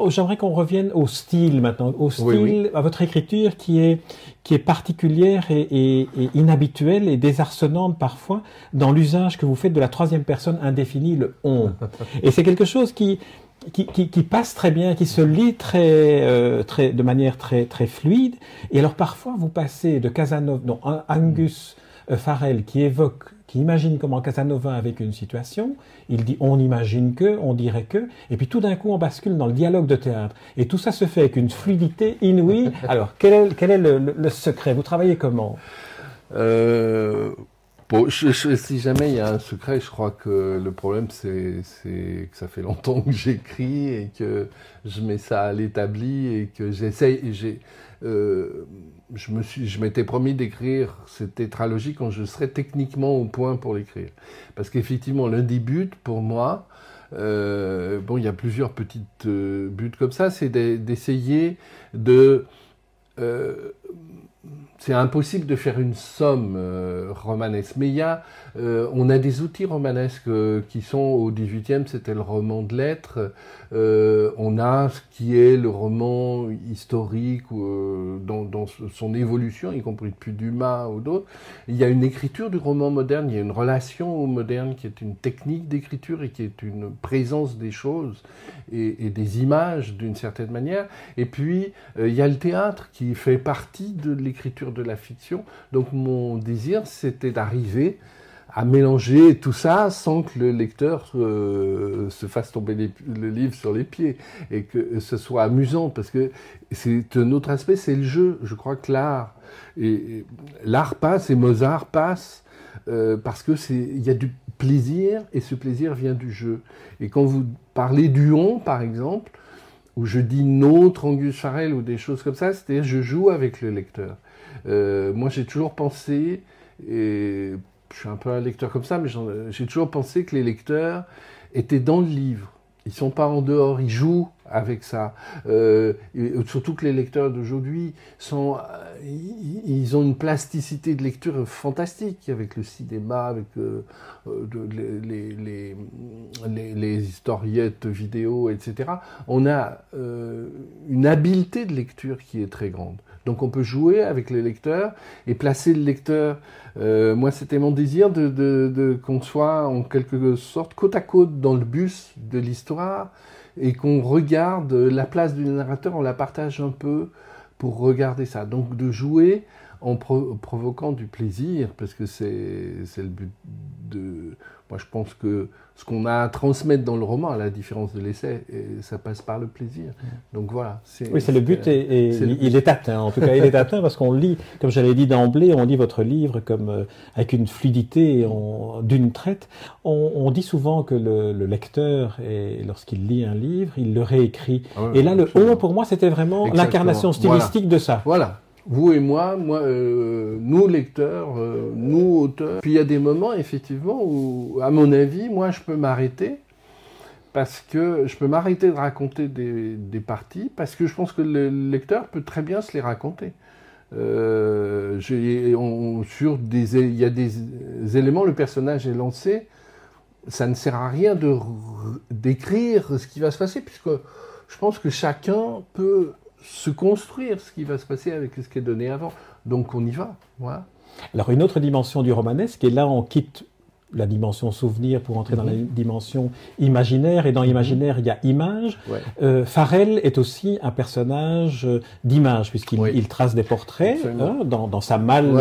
Oh, j'aimerais qu'on revienne au style maintenant, au style, à votre écriture qui est, qui est particulière et, inhabituelle et désarçonnante parfois dans l'usage que vous faites de la troisième personne indéfinie, le on. et c'est quelque chose qui, qui, qui, passe très bien, qui se lit très, euh, très, de manière très, très fluide. Et alors parfois vous passez de Casanova, non, Angus euh, Farrell qui évoque qui imagine comment Casanova a vécu une situation, il dit on imagine que, on dirait que, et puis tout d'un coup on bascule dans le dialogue de théâtre. Et tout ça se fait avec une fluidité inouïe. Alors, quel est, quel est le, secret? Vous travaillez comment? Euh, si jamais il y a un secret, je crois que le problème c'est que ça fait longtemps que j'écris et que je mets ça à l'établi et que j'essaye. Euh, je m'étais promis d'écrire cette tétralogie quand je serais techniquement au point pour l'écrire. Parce qu'effectivement, l'un des buts pour moi, euh, bon, il y a plusieurs petites euh, buts comme ça, c'est d'essayer de c'est impossible de faire une somme euh, romanesque. Mais il y a, euh, on a des outils romanesques euh, qui sont au XVIIIe, c'était le roman de lettres. on a ce qui est le roman historique dans, son évolution, y compris depuis Dumas ou d'autres. Il y a une écriture du roman moderne, il y a une relation au moderne qui est une technique d'écriture et qui est une présence des choses et des images d'une certaine manière. Et puis, il y a le théâtre qui fait partie de l'écriture de la fiction. Donc mon désir, c'était d'arriver à mélanger tout ça sans que le lecteur euh, se fasse tomber le livre sur les pieds et que ce soit amusant parce que c'est un autre aspect, c'est le jeu. Je crois que l'art et, l'art passe et Mozart passe euh, parce que c'est il y a du plaisir et ce plaisir vient du jeu. Et quand vous parlez du on par exemple, où je dis notre Angus Farrell ou des choses comme ça, c'est-à-dire je joue avec le lecteur. Euh, moi, j'ai toujours pensé, et je suis un peu un lecteur comme ça, mais j'ai toujours pensé que les lecteurs étaient dans le livre. Ils sont pas en dehors, ils jouent avec ça. Euh, surtout que les lecteurs d'aujourd'hui sont, ils ont une plasticité de lecture fantastique avec le cinéma, avec euh, les, les, les, les, historiettes vidéo, etc. On a une habileté de lecture qui est très grande. Donc on peut jouer avec le lecteur et placer le lecteur. Euh, moi, c'était mon désir de, qu'on soit en quelque sorte côte à côte dans le bus de l'histoire et qu'on regarde la place du narrateur, on la partage un peu pour regarder ça. Donc de jouer en provoquant du plaisir, parce que c'est le but de... Moi, je pense que ce qu'on a à transmettre dans le roman, à la différence de l'essai, ça passe par le plaisir. Donc voilà. Oui, c'est le but, et, il est atteint. En tout cas, il est atteint parce qu'on lit, comme j'avais dit d'emblée, on lit votre livre comme euh, avec une fluidité d'une traite. On, dit souvent que le, lecteur, lorsqu'il lit un livre, il le réécrit. Ah et là, le on, pour moi, c'était vraiment l'incarnation stylistique de ça. Voilà vous et moi, moi euh, nous lecteurs, euh, nous auteurs. Puis il y a des moments, effectivement, où, à mon avis, moi, je peux m'arrêter parce que je peux m'arrêter de raconter des, parties parce que je pense que le lecteur peut très bien se les raconter. Euh, sur des, il y a des éléments, le personnage est lancé, ça ne sert à rien de d'écrire ce qui va se passer puisque je pense que chacun peut se construire ce qui va se passer avec ce qui est donné avant. Donc on y va. Voilà. Alors une autre dimension du romanesque, et là on quitte la dimension souvenir pour entrer dans la mhm. dimension imaginaire. Et dans mhm. imaginaire, il y a image. Euh, Farel est aussi un personnage euh, d'image, puisqu'il il trace des portraits hein, dans, dans, sa malle,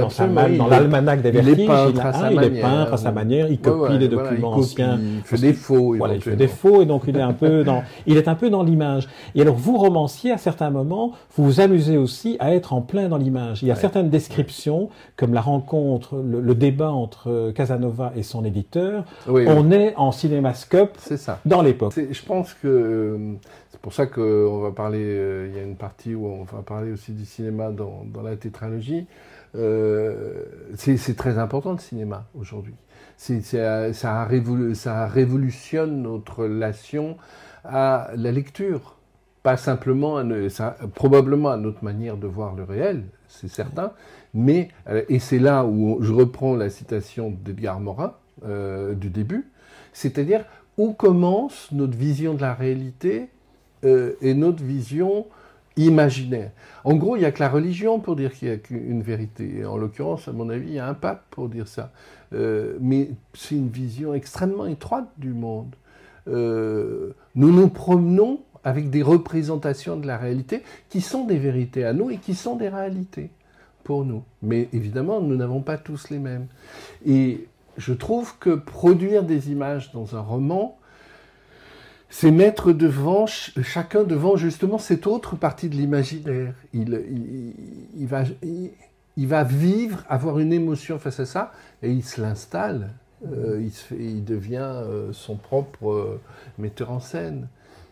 dans, sa malle, dans l'almanach des vertiges. Il est peintre, à, sa il manière, est peintre à sa manière, il copie les documents anciens. Il fait des faux. Voilà, il fait des faux, et donc il est un peu dans, il est un peu dans l'image. Et alors, vous, romancier, à certains moments, vous vous amusez aussi à être en plein dans l'image. Il y a certaines descriptions, comme la rencontre, le, le débat entre Casanova et son éditeur, on est en cinémascope dans l'époque. Je pense que euh, c'est pour ça qu'on va parler, euh, il y a une partie où on va parler aussi du cinéma dans, la tétralogie. Euh, c'est très important le cinéma aujourd'hui. Ça, ça, ça révolutionne notre relation à la lecture pas simplement, probablement à notre manière de voir le réel, c'est certain, mais, euh, et c'est là où je reprends la citation d'Edgar Morin euh, du début, c'est-à-dire où commence notre vision de la réalité et notre vision imaginaire? En gros, il n'y a que la religion pour dire qu'il y a une vérité. Et en l'occurrence, à mon avis, il y a un pape pour dire ça. Euh, mais c'est une vision extrêmement étroite du monde. Euh, nous nous promenons avec des représentations de la réalité qui sont des vérités à nous et qui sont des réalités pour nous. Mais évidemment, nous n'avons pas tous les mêmes. Et je trouve que produire des images dans un roman, c'est mettre devant, chacun devant justement cette autre partie de l'imaginaire. Il, va, vivre, avoir une émotion face à ça, et il se l'installe. Euh, il, il, devient euh, son propre euh, metteur en scène.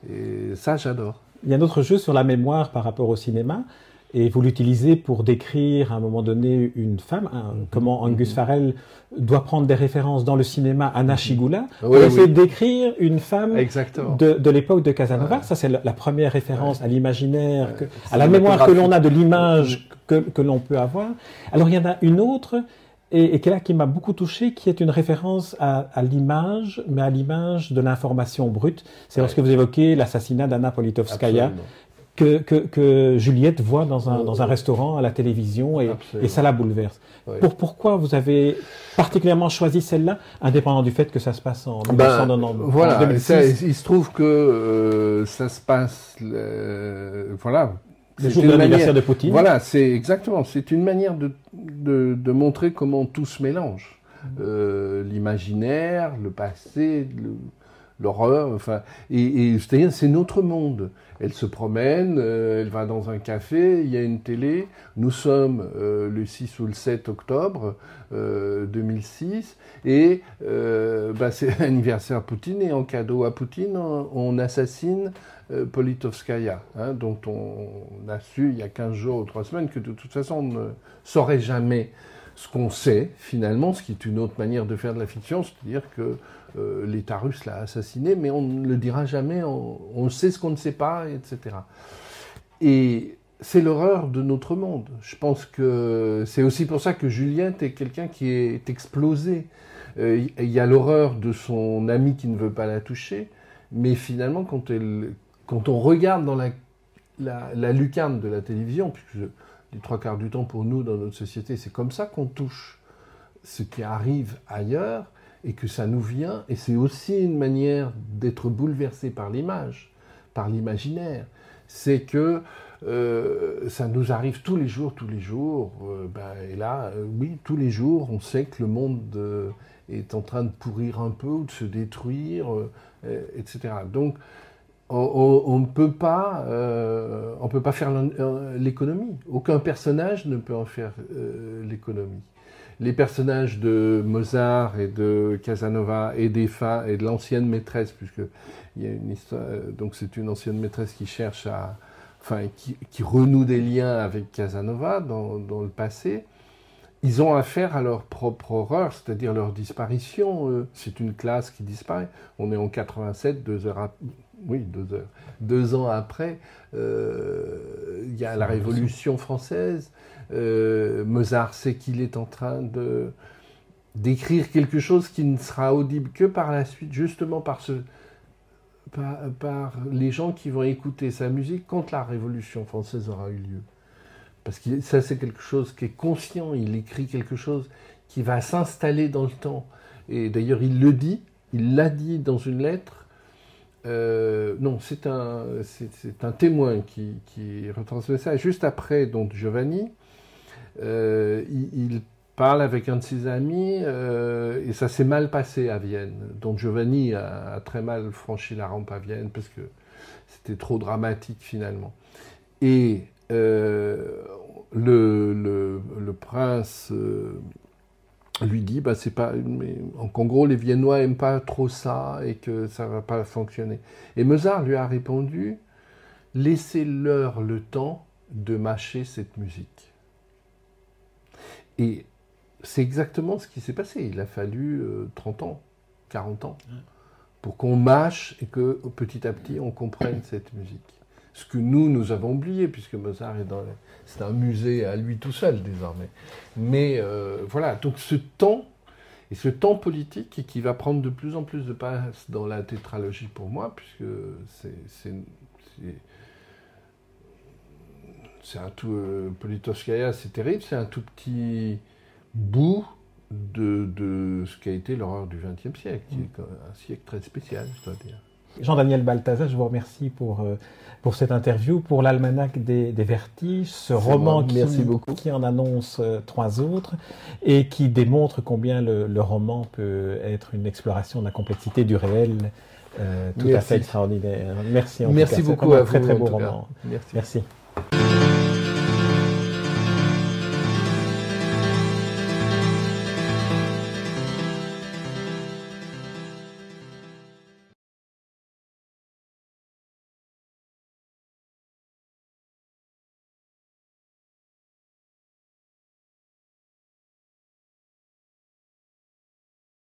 Et ça, j'adore. Il y a un autre jeu sur la mémoire par rapport au cinéma. Et vous l'utilisez pour décrire à un moment donné une femme, hein, comment mhm. Angus Farrell doit prendre des références dans le cinéma à Nashigula pour essayer de décrire une femme de, de l'époque de Casanova. Ça, c'est la, première référence à l'imaginaire, à la mémoire que l'on a de l'image que, que l'on peut avoir. Alors, il y en a une autre et, et qui, là, qui m'a beaucoup touché, qui est une référence à, à l'image, mais à l'image de l'information brute. C'est lorsque vous évoquez l'assassinat d'Anna Politkovskaya, que, que, que, Juliette voit dans un, dans un restaurant à la télévision et, et ça la bouleverse. Pour, pourquoi vous avez particulièrement choisi celle-là, indépendant du fait que ça se passe en 1990 ben, Voilà, il se trouve que euh, ça se passe, euh, voilà. Le jour de l'anniversaire de Poutine. Voilà, c'est exactement. C'est une manière de, de, de, montrer comment tout se mélange. Euh, L'imaginaire, le passé, le, l'horreur, enfin, et, c'est notre monde. Elle se promène, euh, elle va dans un café, il y a une télé. Nous sommes euh, le 6 ou le 7 octobre 2006 euh, et bah, c'est l'anniversaire Poutine et en cadeau à Poutine, on, assassine Politovskaya, hein, dont on, a su il y a 15 jours ou 3 semaines que de toute façon on ne saurait jamais ce qu'on sait finalement, ce qui est une autre manière de faire de la fiction, c'est-à-dire que euh, l'État russe l'a assassiné, mais on ne le dira jamais, on, sait ce qu'on ne sait pas, etc. Et c'est l'horreur de notre monde. Je pense que c'est aussi pour ça que Juliette est quelqu'un qui est explosé. Euh, il y a l'horreur de son ami qui ne veut pas la toucher, mais finalement, quand, on regarde dans la, la, lucarne de la télévision, puisque les trois quarts du temps pour nous dans notre société, c'est comme ça qu'on touche ce qui arrive ailleurs, et que ça nous vient, et c'est aussi une manière d'être bouleversé par l'image, par l'imaginaire. C'est que euh, ça nous arrive tous les jours, tous les jours. Euh, ben, et là, euh, oui, tous les jours, on sait que le monde est en train de pourrir un peu ou de se détruire, etc. Donc, on ne peut pas, on peut pas faire l'économie. Aucun personnage ne peut en faire l'économie les personnages de Mozart et de Casanova et fins et de l'ancienne maîtresse, puisque il y a une histoire, euh, donc c'est une ancienne maîtresse qui cherche à, enfin, qui, renoue des liens avec Casanova dans, le passé. Ils ont affaire à leur propre horreur, c'est-à-dire leur disparition. C'est une classe qui disparaît. On est en 87, deux heures, oui, deux heures, deux ans après. Euh, il y a la Révolution française. Euh, Mozart sait qu'il est en train de d'écrire quelque chose qui ne sera audible que par la suite, justement par, ce, par, les gens qui vont écouter sa musique quand la Révolution française aura eu lieu. Parce que ça, c'est quelque chose qui est conscient, il écrit quelque chose qui va s'installer dans le temps. Et d'ailleurs, il le dit, il l'a dit dans une lettre. Euh, non, c'est un, c'est, un témoin qui, qui retransmet ça. Juste après, donc, Giovanni, euh, il, parle avec un de ses amis euh, et ça s'est mal passé à Vienne. Donc Giovanni a, très mal franchi la rampe à Vienne parce que c'était trop dramatique finalement. Et le, le, prince lui dit bah, c'est pas mais, en gros les Viennois aiment pas trop ça et que ça va pas fonctionner. Et Mozart lui a répondu laissez-leur le temps de mâcher cette musique. Et c'est exactement ce qui s'est passé. Il a fallu 30 euh, ans, 40 ans, pour qu'on mâche et que petit à petit on comprenne cette musique. Ce que nous, nous avons oublié, puisque Mozart est dans... C'est un musée à lui tout seul désormais. Mais euh, voilà, donc ce temps, et ce temps politique qui va prendre de plus en plus de place dans la tétralogie pour moi, puisque c'est c'est un tout. Euh, Politoskaya, c'est terrible, c'est un tout petit bout de, ce qu'a été l'horreur du XXe siècle, qui est un siècle très spécial, je dois dire. Jean-Daniel Balthazar, je vous remercie pour, euh, pour cette interview, pour l'almanach des, vertiges, ce roman qui, qui, en annonce euh, trois autres et qui démontre combien le, roman peut être une exploration de la complexité du réel tout à fait extraordinaire. Merci en Merci beaucoup à Très très beau roman. Merci. Merci.